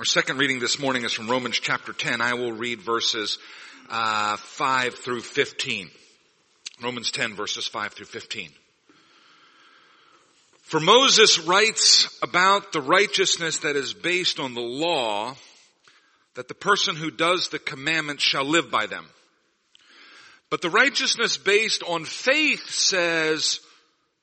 Our second reading this morning is from Romans chapter 10. I will read verses uh, 5 through 15. Romans 10 verses 5 through 15. For Moses writes about the righteousness that is based on the law, that the person who does the commandments shall live by them. But the righteousness based on faith says,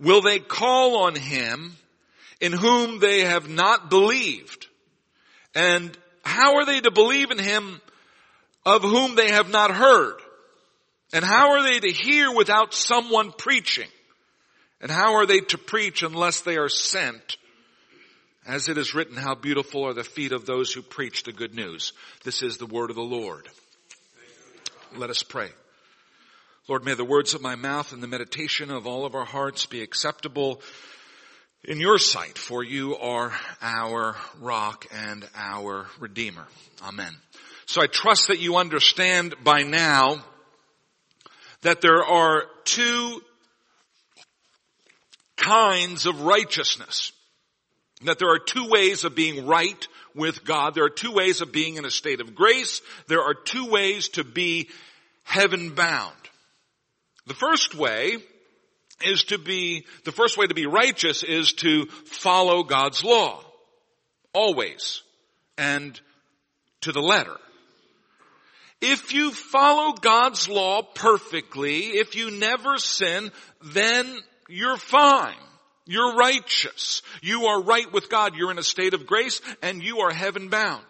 will they call on him in whom they have not believed? And how are they to believe in him of whom they have not heard? And how are they to hear without someone preaching? And how are they to preach unless they are sent? As it is written, how beautiful are the feet of those who preach the good news. This is the word of the Lord. Let us pray. Lord, may the words of my mouth and the meditation of all of our hearts be acceptable in your sight, for you are our rock and our redeemer. Amen. So I trust that you understand by now that there are two kinds of righteousness. That there are two ways of being right with God. There are two ways of being in a state of grace. There are two ways to be heaven bound. The first way is to be, the first way to be righteous is to follow God's law. Always. And to the letter. If you follow God's law perfectly, if you never sin, then you're fine. You're righteous. You are right with God. You're in a state of grace and you are heaven bound.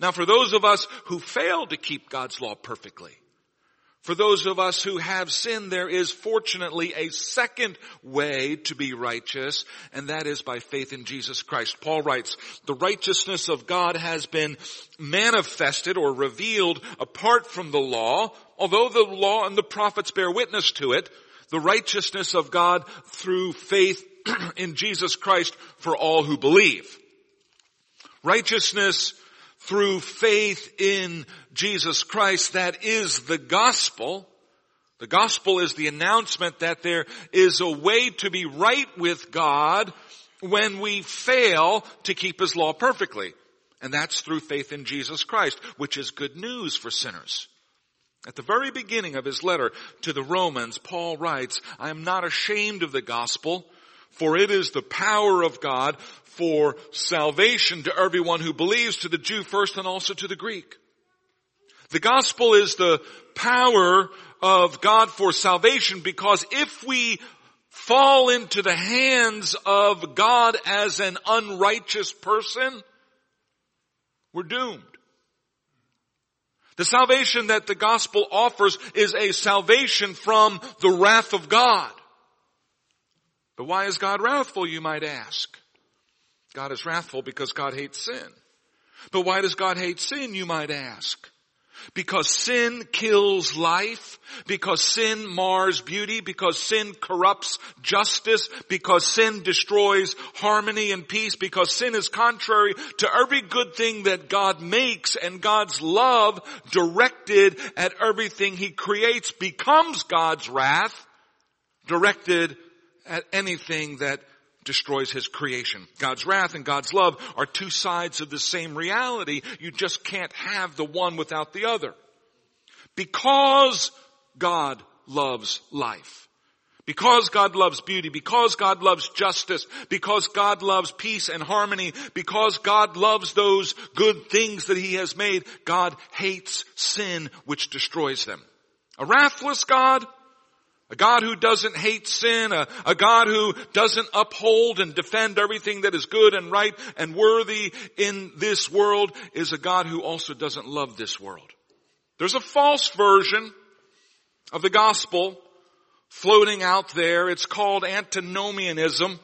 Now for those of us who fail to keep God's law perfectly, for those of us who have sinned, there is fortunately a second way to be righteous, and that is by faith in Jesus Christ. Paul writes, the righteousness of God has been manifested or revealed apart from the law, although the law and the prophets bear witness to it, the righteousness of God through faith in Jesus Christ for all who believe. Righteousness through faith in Jesus Christ. That is the gospel. The gospel is the announcement that there is a way to be right with God when we fail to keep His law perfectly. And that's through faith in Jesus Christ, which is good news for sinners. At the very beginning of his letter to the Romans, Paul writes, I am not ashamed of the gospel, for it is the power of God for salvation to everyone who believes, to the Jew first and also to the Greek. The gospel is the power of God for salvation because if we fall into the hands of God as an unrighteous person, we're doomed. The salvation that the gospel offers is a salvation from the wrath of God. But why is God wrathful, you might ask? God is wrathful because God hates sin. But why does God hate sin, you might ask? Because sin kills life, because sin mars beauty, because sin corrupts justice, because sin destroys harmony and peace, because sin is contrary to every good thing that God makes and God's love directed at everything He creates becomes God's wrath directed at anything that destroys his creation. God's wrath and God's love are two sides of the same reality. You just can't have the one without the other. Because God loves life. Because God loves beauty, because God loves justice, because God loves peace and harmony, because God loves those good things that He has made, God hates sin which destroys them. A wrathless God? A God who doesn't hate sin, a, a, God who doesn't uphold and defend everything that is good and right and worthy in this world is a God who also doesn't love this world. There's a false version of the gospel floating out there. It's called antinomianism.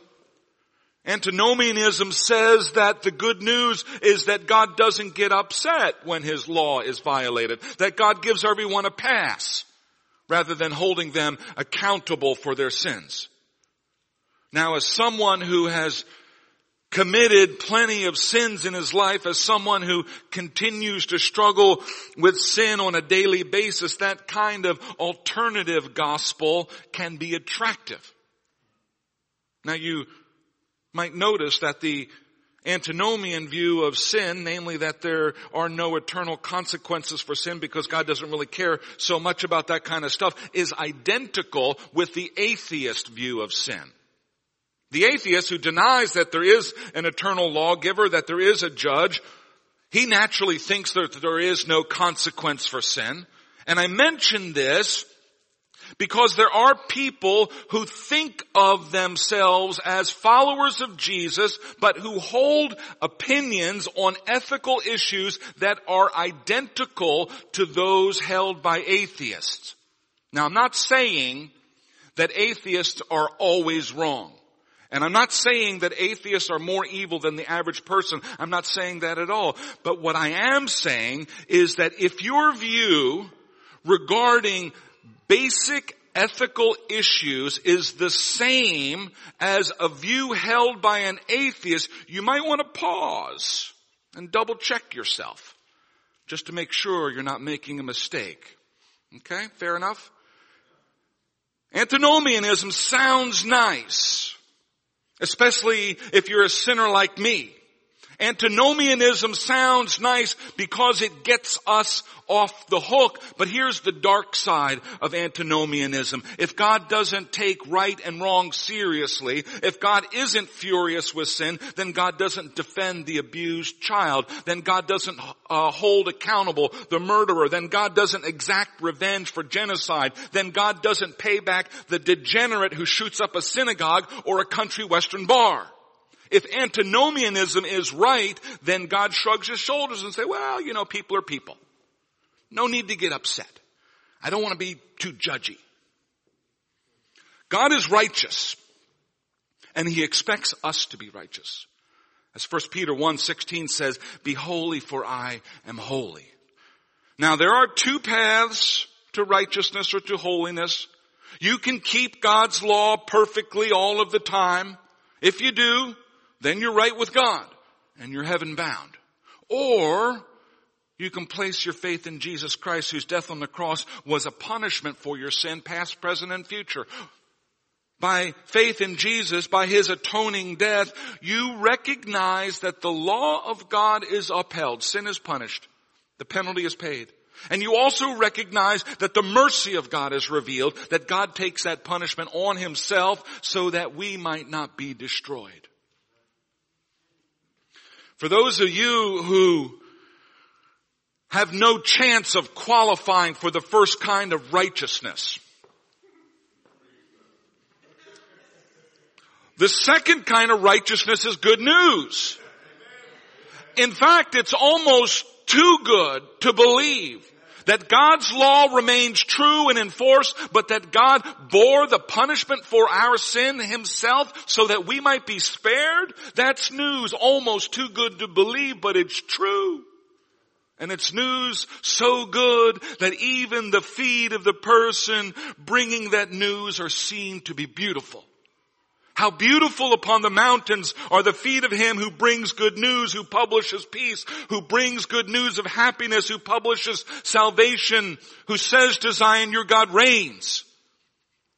Antinomianism says that the good news is that God doesn't get upset when His law is violated, that God gives everyone a pass rather than holding them accountable for their sins. Now as someone who has committed plenty of sins in his life, as someone who continues to struggle with sin on a daily basis, that kind of alternative gospel can be attractive. Now you might notice that the antinomian view of sin, namely that there are no eternal consequences for sin because God doesn't really care so much about that kind of stuff, is identical with the atheist view of sin. The atheist who denies that there is an eternal lawgiver, that there is a judge, he naturally thinks that there is no consequence for sin. And I mention this because there are people who think of themselves as followers of Jesus, but who hold opinions on ethical issues that are identical to those held by atheists. Now I'm not saying that atheists are always wrong. And I'm not saying that atheists are more evil than the average person. I'm not saying that at all. But what I am saying is that if your view regarding basic ethical issues is the same as a view held by an atheist, you might want to pause and double check yourself just to make sure you're not making a mistake. Okay, fair enough? Antinomianism sounds nice, especially if you're a sinner like me. Antinomianism sounds nice because it gets us off the hook, but here's the dark side of antinomianism. If God doesn't take right and wrong seriously, if God isn't furious with sin, then God doesn't defend the abused child, then God doesn't uh, hold accountable the murderer, then God doesn't exact revenge for genocide, then God doesn't pay back the degenerate who shoots up a synagogue or a country western bar. If antinomianism is right, then God shrugs his shoulders and say, well, you know, people are people. No need to get upset. I don't want to be too judgy. God is righteous and he expects us to be righteous. As 1 Peter 1:16 says, "Be holy for I am holy." Now there are two paths to righteousness or to holiness. You can keep God's law perfectly all of the time. If you do, then you're right with God and you're heaven bound. Or you can place your faith in Jesus Christ whose death on the cross was a punishment for your sin, past, present, and future. By faith in Jesus, by His atoning death, you recognize that the law of God is upheld. Sin is punished. The penalty is paid. And you also recognize that the mercy of God is revealed, that God takes that punishment on Himself so that we might not be destroyed. For those of you who have no chance of qualifying for the first kind of righteousness, the second kind of righteousness is good news. In fact, it's almost too good to believe that God's law remains true and enforced, but that God bore the punishment for our sin himself so that we might be spared, that's news almost too good to believe, but it's true. And it's news so good that even the feet of the person bringing that news are seen to be beautiful. How beautiful upon the mountains are the feet of him who brings good news, who publishes peace, who brings good news of happiness, who publishes salvation, who says to Zion, your God reigns.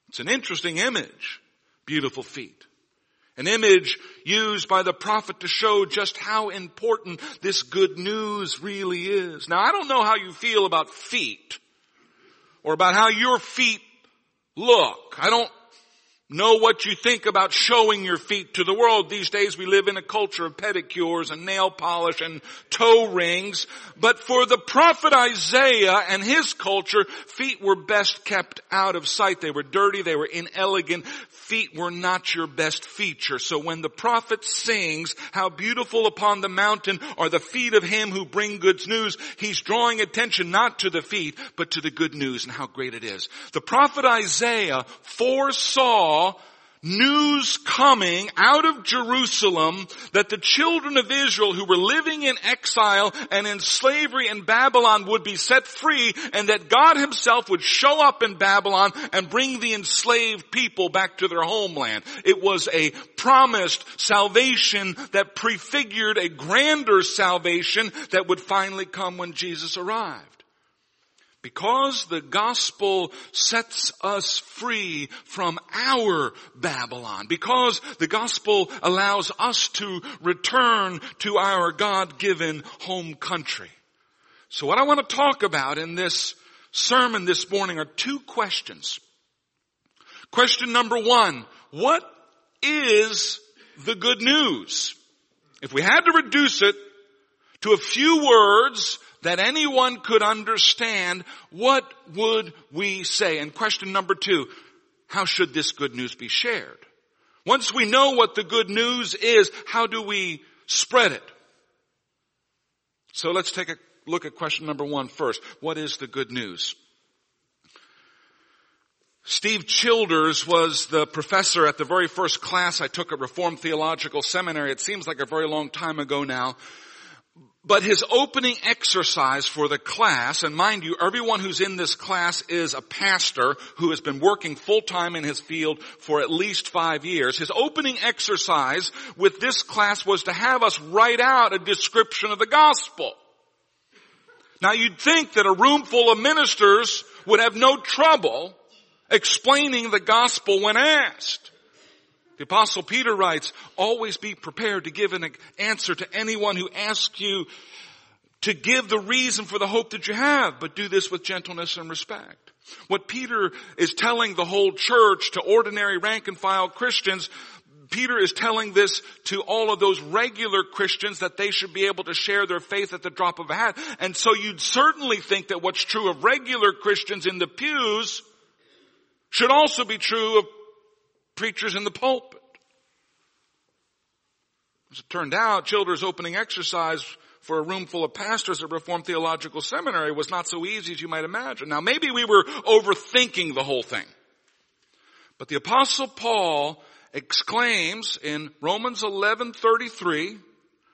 It's an interesting image. Beautiful feet. An image used by the prophet to show just how important this good news really is. Now I don't know how you feel about feet or about how your feet look. I don't know what you think about showing your feet to the world. These days we live in a culture of pedicures and nail polish and toe rings. But for the prophet Isaiah and his culture, feet were best kept out of sight. They were dirty, they were inelegant. Feet were not your best feature. So when the prophet sings, how beautiful upon the mountain are the feet of him who bring good news, he's drawing attention not to the feet, but to the good news and how great it is. The prophet Isaiah foresaw news coming out of Jerusalem that the children of Israel who were living in exile and in slavery in Babylon would be set free and that God himself would show up in Babylon and bring the enslaved people back to their homeland. It was a promised salvation that prefigured a grander salvation that would finally come when Jesus arrived. Because the gospel sets us free from our Babylon. Because the gospel allows us to return to our God-given home country. So what I want to talk about in this sermon this morning are two questions. Question number one, what is the good news? If we had to reduce it to a few words, that anyone could understand, what would we say? And question number two, how should this good news be shared? Once we know what the good news is, how do we spread it? So let's take a look at question number one first. What is the good news? Steve Childers was the professor at the very first class I took at Reformed Theological Seminary. It seems like a very long time ago now. But his opening exercise for the class, and mind you, everyone who's in this class is a pastor who has been working full time in his field for at least five years. His opening exercise with this class was to have us write out a description of the gospel. Now you'd think that a room full of ministers would have no trouble explaining the gospel when asked. The apostle Peter writes, always be prepared to give an answer to anyone who asks you to give the reason for the hope that you have, but do this with gentleness and respect. What Peter is telling the whole church to ordinary rank and file Christians, Peter is telling this to all of those regular Christians that they should be able to share their faith at the drop of a hat. And so you'd certainly think that what's true of regular Christians in the pews should also be true of preachers in the pulpit. As it turned out, Childers' opening exercise for a room full of pastors at Reformed Theological Seminary was not so easy as you might imagine. Now maybe we were overthinking the whole thing. But the apostle Paul exclaims in Romans 11:33,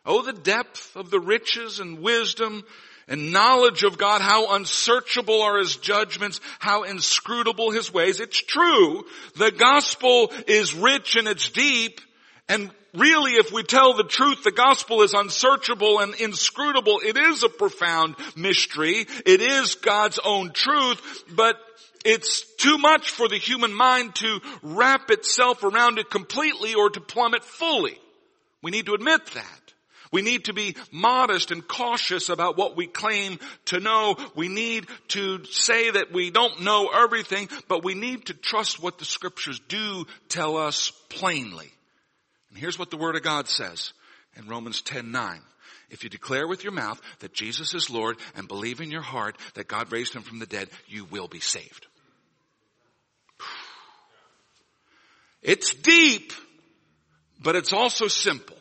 "Oh the depth of the riches and wisdom and knowledge of God, how unsearchable are His judgments, how inscrutable His ways. It's true. The gospel is rich and it's deep. And really, if we tell the truth, the gospel is unsearchable and inscrutable. It is a profound mystery. It is God's own truth, but it's too much for the human mind to wrap itself around it completely or to plumb it fully. We need to admit that. We need to be modest and cautious about what we claim to know. We need to say that we don't know everything, but we need to trust what the scriptures do tell us plainly. And here's what the word of God says in Romans 10, 9. If you declare with your mouth that Jesus is Lord and believe in your heart that God raised him from the dead, you will be saved. It's deep, but it's also simple.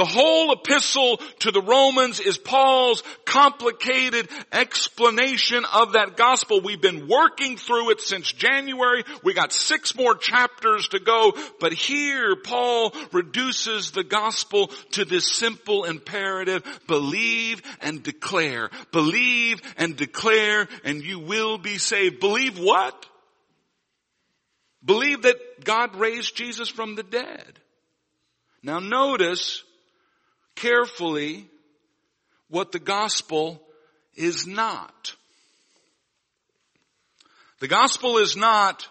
The whole epistle to the Romans is Paul's complicated explanation of that gospel. We've been working through it since January. We got six more chapters to go, but here Paul reduces the gospel to this simple imperative, believe and declare. Believe and declare and you will be saved. Believe what? Believe that God raised Jesus from the dead. Now notice carefully what the gospel is not. The gospel is not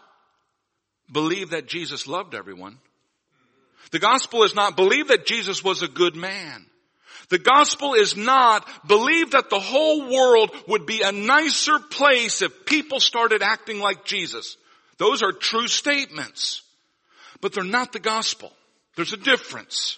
believe that Jesus loved everyone. The gospel is not believe that Jesus was a good man. The gospel is not believe that the whole world would be a nicer place if people started acting like Jesus. Those are true statements, but they're not the gospel. There's a difference.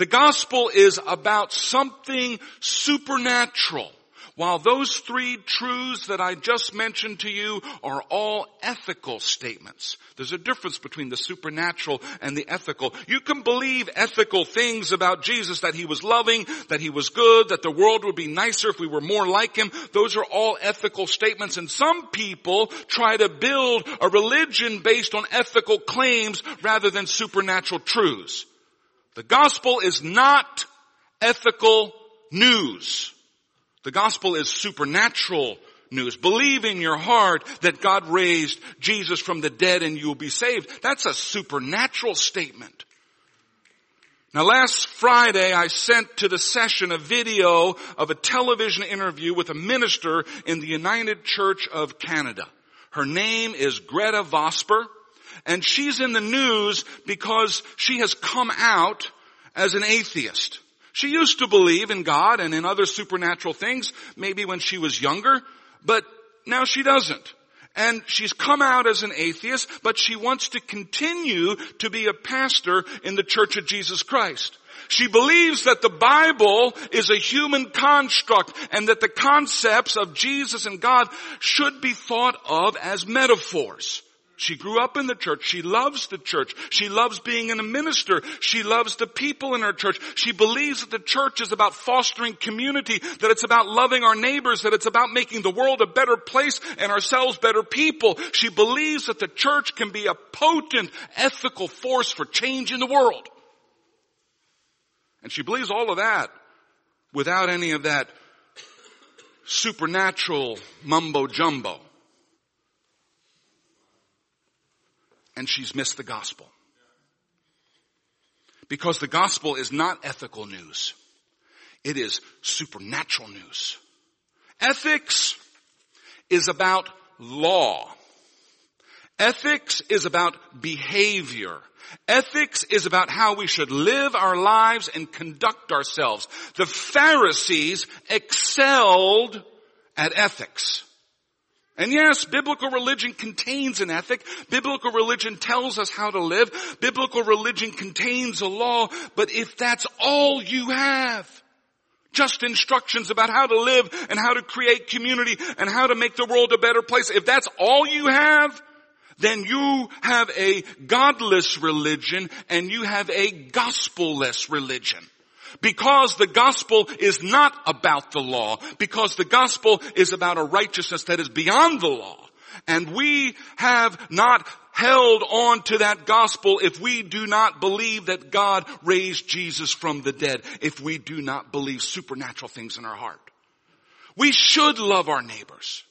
The gospel is about something supernatural. While those three truths that I just mentioned to you are all ethical statements, there's a difference between the supernatural and the ethical. You can believe ethical things about Jesus, that he was loving, that he was good, that the world would be nicer if we were more like him. Those are all ethical statements and some people try to build a religion based on ethical claims rather than supernatural truths. The gospel is not ethical news. The gospel is supernatural news. Believe in your heart that God raised Jesus from the dead and you'll be saved. That's a supernatural statement. Now last Friday I sent to the session a video of a television interview with a minister in the United Church of Canada. Her name is Gretta Vosper and she's in the news because she has come out as an atheist. She used to believe in God and in other supernatural things, maybe when she was younger, but now she doesn't. And she's come out as an atheist, but she wants to continue to be a pastor in the Church of Jesus Christ. She believes that the Bible is a human construct and that the concepts of Jesus and God should be thought of as metaphors. She grew up in the church. She loves the church. She loves being in a minister. She loves the people in her church. She believes that the church is about fostering community, that it's about loving our neighbors, that it's about making the world a better place and ourselves better people. She believes that the church can be a potent ethical force for change in the world. And she believes all of that without any of that supernatural mumbo jumbo. And she's missed the gospel. Because the gospel is not ethical news. It is supernatural news. Ethics is about law. Ethics is about behavior. Ethics is about how we should live our lives and conduct ourselves. The Pharisees excelled at ethics. And yes, biblical religion contains an ethic. Biblical religion tells us how to live. Biblical religion contains a law. But if that's all you have, just instructions about how to live and how to create community and how to make the world a better place, if that's all you have, then you have a godless religion and you have a gospelless religion. Because the gospel is not about the law. Because the gospel is about a righteousness that is beyond the law. And we have not held on to that gospel if we do not believe that God raised Jesus from the dead. If we do not believe supernatural things in our heart. We should love our neighbors.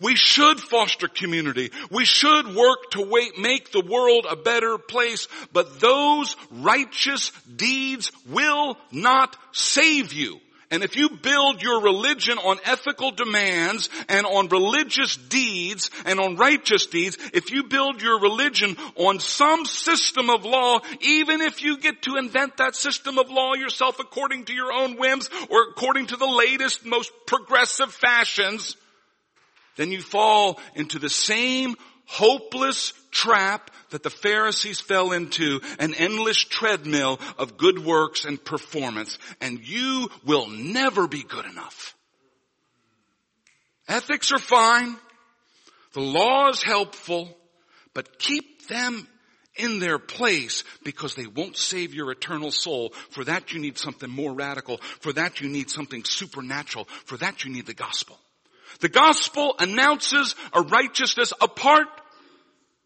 We should foster community. We should work to wait, make the world a better place, but those righteous deeds will not save you. And if you build your religion on ethical demands and on religious deeds and on righteous deeds, if you build your religion on some system of law, even if you get to invent that system of law yourself according to your own whims or according to the latest, most progressive fashions, then you fall into the same hopeless trap that the Pharisees fell into, an endless treadmill of good works and performance, and you will never be good enough. Ethics are fine. The law is helpful, but keep them in their place because they won't save your eternal soul. For that you need something more radical. For that you need something supernatural. For that you need the gospel. The gospel announces a righteousness apart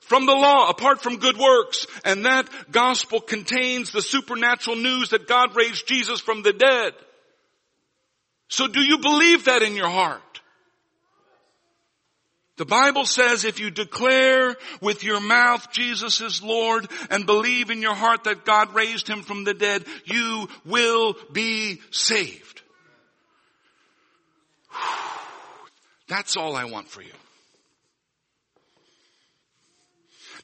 from the law, apart from good works. And that gospel contains the supernatural news that God raised Jesus from the dead. So do you believe that in your heart? The Bible says if you declare with your mouth Jesus is Lord and believe in your heart that God raised him from the dead, you will be saved. That's all I want for you.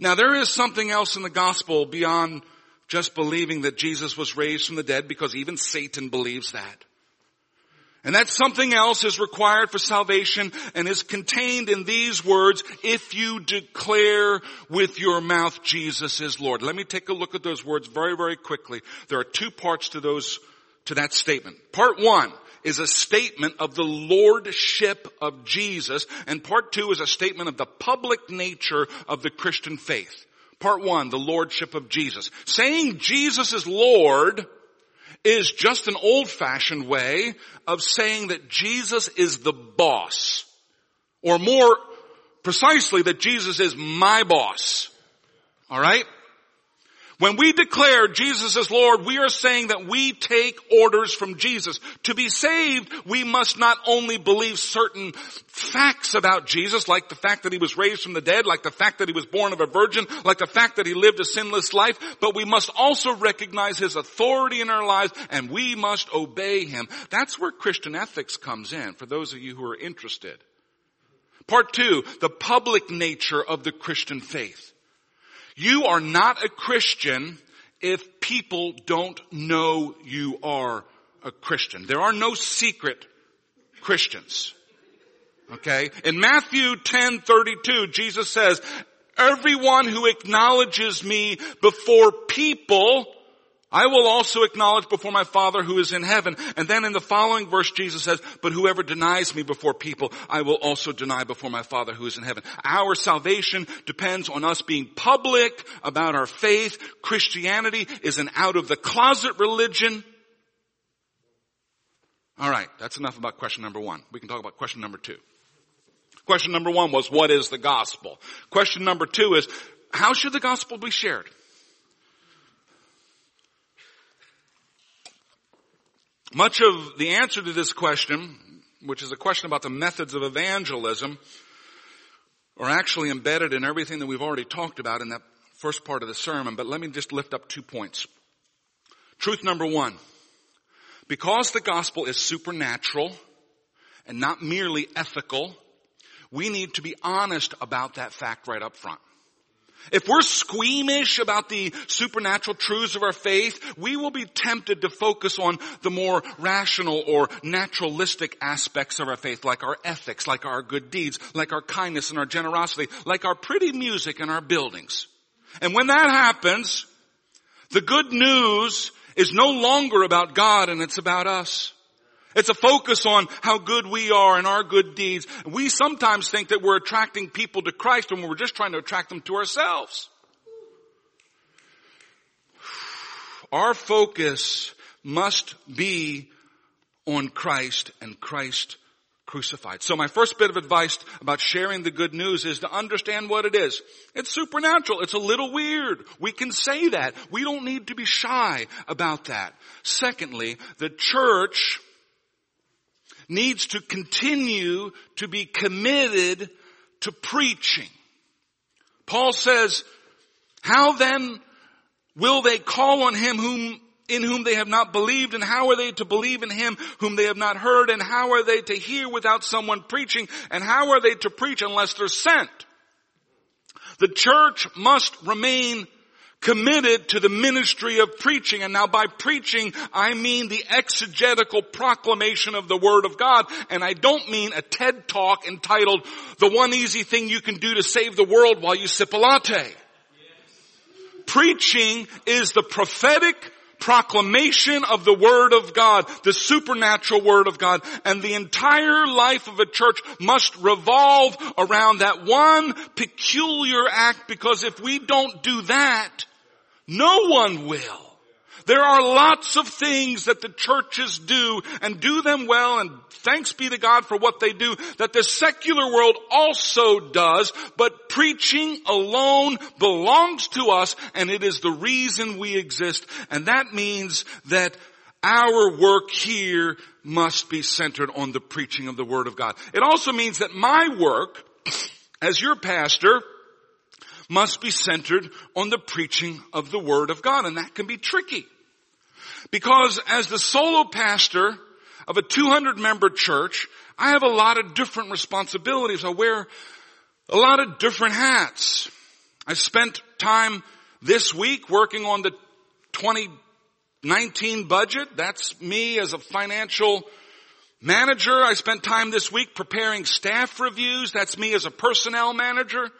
Now there is something else in the gospel beyond just believing that Jesus was raised from the dead because even Satan believes that. And that something else is required for salvation and is contained in these words, if you declare with your mouth Jesus is Lord. Let me take a look at those words very, very quickly. There are two parts to those, to that statement. Part one is a statement of the lordship of Jesus and part two is a statement of the public nature of the Christian faith. Part one, the lordship of Jesus. Saying Jesus is Lord is just an old fashioned way of saying that Jesus is the boss. Or more precisely that Jesus is my boss. Alright? When we declare Jesus as Lord, we are saying that we take orders from Jesus. To be saved, we must not only believe certain facts about Jesus, like the fact that he was raised from the dead, like the fact that he was born of a virgin, like the fact that he lived a sinless life, but we must also recognize his authority in our lives and we must obey him. That's where Christian ethics comes in, for those of you who are interested. Part two, the public nature of the Christian faith. You are not a Christian if people don't know you are a Christian. There are no secret Christians. Okay? In Matthew 10:32, Jesus says, "Everyone who acknowledges me before people, I will also acknowledge before my Father who is in heaven. And then in the following verse Jesus says, but whoever denies me before people, I will also deny before my Father who is in heaven. Our salvation depends on us being public about our faith. Christianity is an out of the closet religion. Alright, that's enough about question number one. We can talk about question number two. Question number one was, what is the gospel? Question number two is, how should the gospel be shared? Much of the answer to this question, which is a question about the methods of evangelism, are actually embedded in everything that we've already talked about in that first part of the sermon, but let me just lift up two points. Truth number one. Because the gospel is supernatural and not merely ethical, we need to be honest about that fact right up front. If we're squeamish about the supernatural truths of our faith, we will be tempted to focus on the more rational or naturalistic aspects of our faith, like our ethics, like our good deeds, like our kindness and our generosity, like our pretty music and our buildings. And when that happens, the good news is no longer about God and it's about us. It's a focus on how good we are and our good deeds. We sometimes think that we're attracting people to Christ when we're just trying to attract them to ourselves. Our focus must be on Christ and Christ crucified. So my first bit of advice about sharing the good news is to understand what it is. It's supernatural. It's a little weird. We can say that. We don't need to be shy about that. Secondly, the church needs to continue to be committed to preaching. Paul says, how then will they call on him whom in whom they have not believed and how are they to believe in him whom they have not heard and how are they to hear without someone preaching and how are they to preach unless they're sent? The church must remain committed to the ministry of preaching. And now by preaching, I mean the exegetical proclamation of the Word of God. And I don't mean a TED talk entitled, the one easy thing you can do to save the world while you sip a latte. Yes. Preaching is the prophetic proclamation of the Word of God, the supernatural Word of God, and the entire life of a church must revolve around that one peculiar act because if we don't do that, no one will. There are lots of things that the churches do and do them well and thanks be to God for what they do that the secular world also does, but preaching alone belongs to us and it is the reason we exist. And that means that our work here must be centered on the preaching of the Word of God. It also means that my work as your pastor must be centered on the preaching of the Word of God. And that can be tricky. Because as the solo pastor of a 200 member church, I have a lot of different responsibilities. I wear a lot of different hats. I spent time this week working on the 2019 budget. That's me as a financial Manager, I spent time this week preparing staff reviews. That's me as a personnel manager.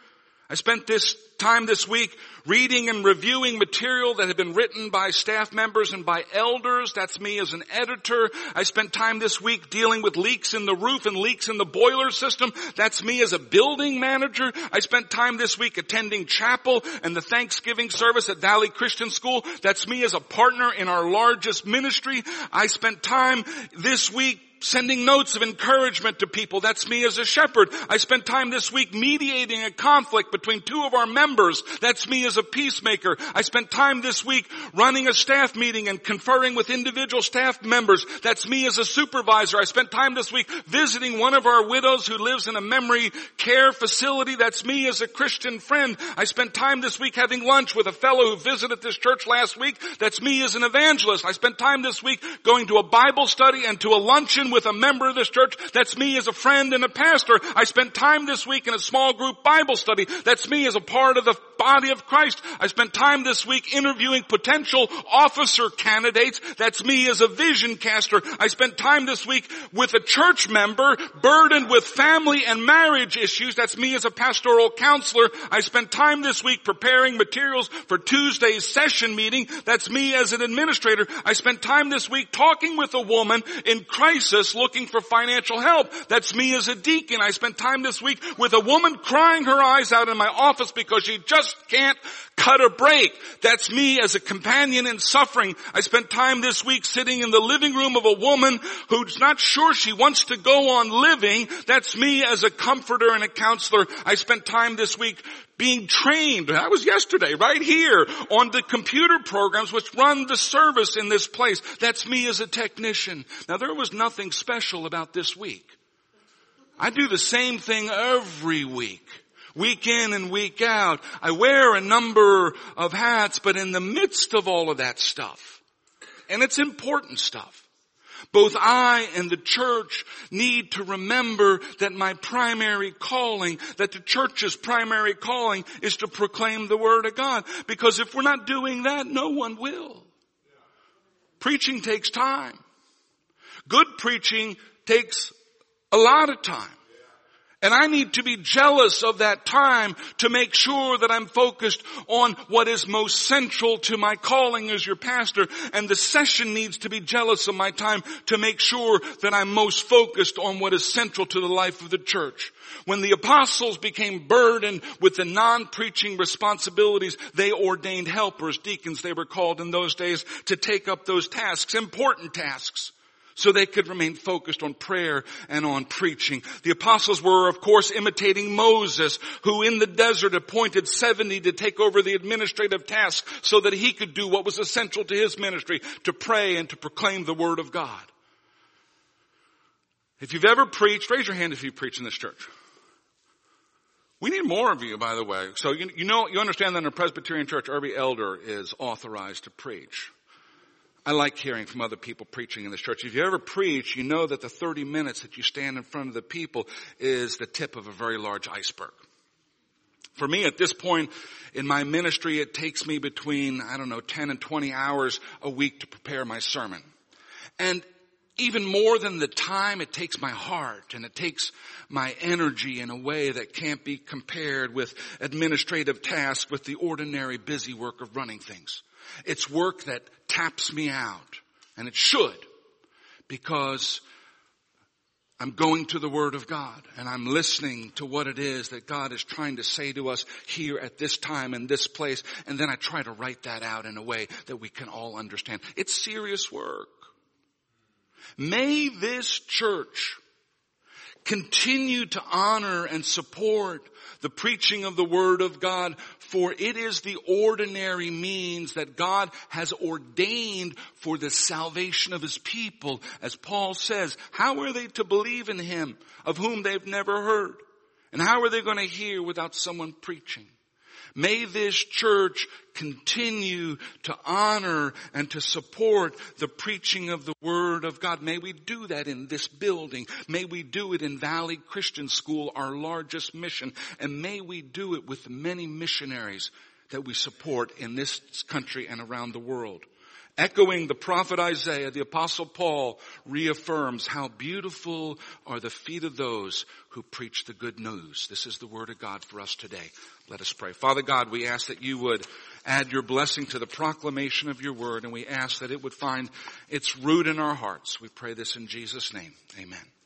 I spent this time this week reading and reviewing material that had been written by staff members and by elders. That's me as an editor. I spent time this week dealing with leaks in the roof and leaks in the boiler system. That's me as a building manager. I spent time this week attending chapel and the Thanksgiving service at Valley Christian School. That's me as a partner in our largest ministry. I spent time this week sending notes of encouragement to people. That's me as a shepherd. I spent time this week mediating a conflict between two of our members. That's me as a peacemaker. I spent time this week running a staff meeting and conferring with individual staff members. That's me as a supervisor. I spent time this week visiting one of our widows who lives in a memory care facility. That's me as a Christian friend. I spent time this week having lunch with a fellow who visited this church last week. That's me as an evangelist. I spent time this week going to a Bible study and to a luncheon with a member of this church. That's me as a friend and a pastor. I spent time this week in a small group Bible study. That's me as a part of the body of Christ. I spent time this week interviewing potential officer candidates. That's me as a vision caster. I spent time this week with a church member burdened with family and marriage issues. That's me as a pastoral counselor. I spent time this week preparing materials for Tuesday's session meeting. That's me as an administrator. I spent time this week talking with a woman in crisis looking for financial help. That's me as a deacon. I spent time this week with a woman crying her eyes out in my office because she just can't cut a break. That's me as a companion in suffering. I spent time this week sitting in the living room of a woman who's not sure she wants to go on living. That's me as a comforter and a counselor. I spent time this week being trained. That was yesterday, right here, on the computer programs which run the service in this place. That's me as a technician. Now there was nothing special about this week. I do the same thing every week. Week in and week out. I wear a number of hats, but in the midst of all of that stuff, and it's important stuff, both I and the church need to remember that my primary calling, that the church's primary calling is to proclaim the Word of God. Because if we're not doing that, no one will. Preaching takes time. Good preaching takes a lot of time. And I need to be jealous of that time to make sure that I'm focused on what is most central to my calling as your pastor. And the session needs to be jealous of my time to make sure that I'm most focused on what is central to the life of the church. When the apostles became burdened with the non-preaching responsibilities, they ordained helpers, deacons they were called in those days, to take up those tasks, important tasks so they could remain focused on prayer and on preaching. The apostles were of course imitating Moses who in the desert appointed 70 to take over the administrative tasks so that he could do what was essential to his ministry, to pray and to proclaim the word of God. If you've ever preached, raise your hand if you preach in this church. We need more of you, by the way. So you, you know, you understand that in a Presbyterian church, every elder is authorized to preach. I like hearing from other people preaching in this church. If you ever preach, you know that the 30 minutes that you stand in front of the people is the tip of a very large iceberg. For me at this point in my ministry, it takes me between, I don't know, 10 and 20 hours a week to prepare my sermon. And even more than the time, it takes my heart and it takes my energy in a way that can't be compared with administrative tasks, with the ordinary busy work of running things. It's work that taps me out. And it should. Because I'm going to the Word of God and I'm listening to what it is that God is trying to say to us here at this time and this place. And then I try to write that out in a way that we can all understand. It's serious work. May this church continue to honor and support the preaching of the Word of God, for it is the ordinary means that God has ordained for the salvation of His people. As Paul says, how are they to believe in Him of whom they've never heard? And how are they going to hear without someone preaching? May this church continue to honor and to support the preaching of the Word of God. May we do that in this building. May we do it in Valley Christian School, our largest mission. And may we do it with many missionaries that we support in this country and around the world. Echoing the prophet Isaiah, the apostle Paul reaffirms how beautiful are the feet of those who preach the good news. This is the word of God for us today. Let us pray. Father God, we ask that you would add your blessing to the proclamation of your word and we ask that it would find its root in our hearts. We pray this in Jesus' name. Amen.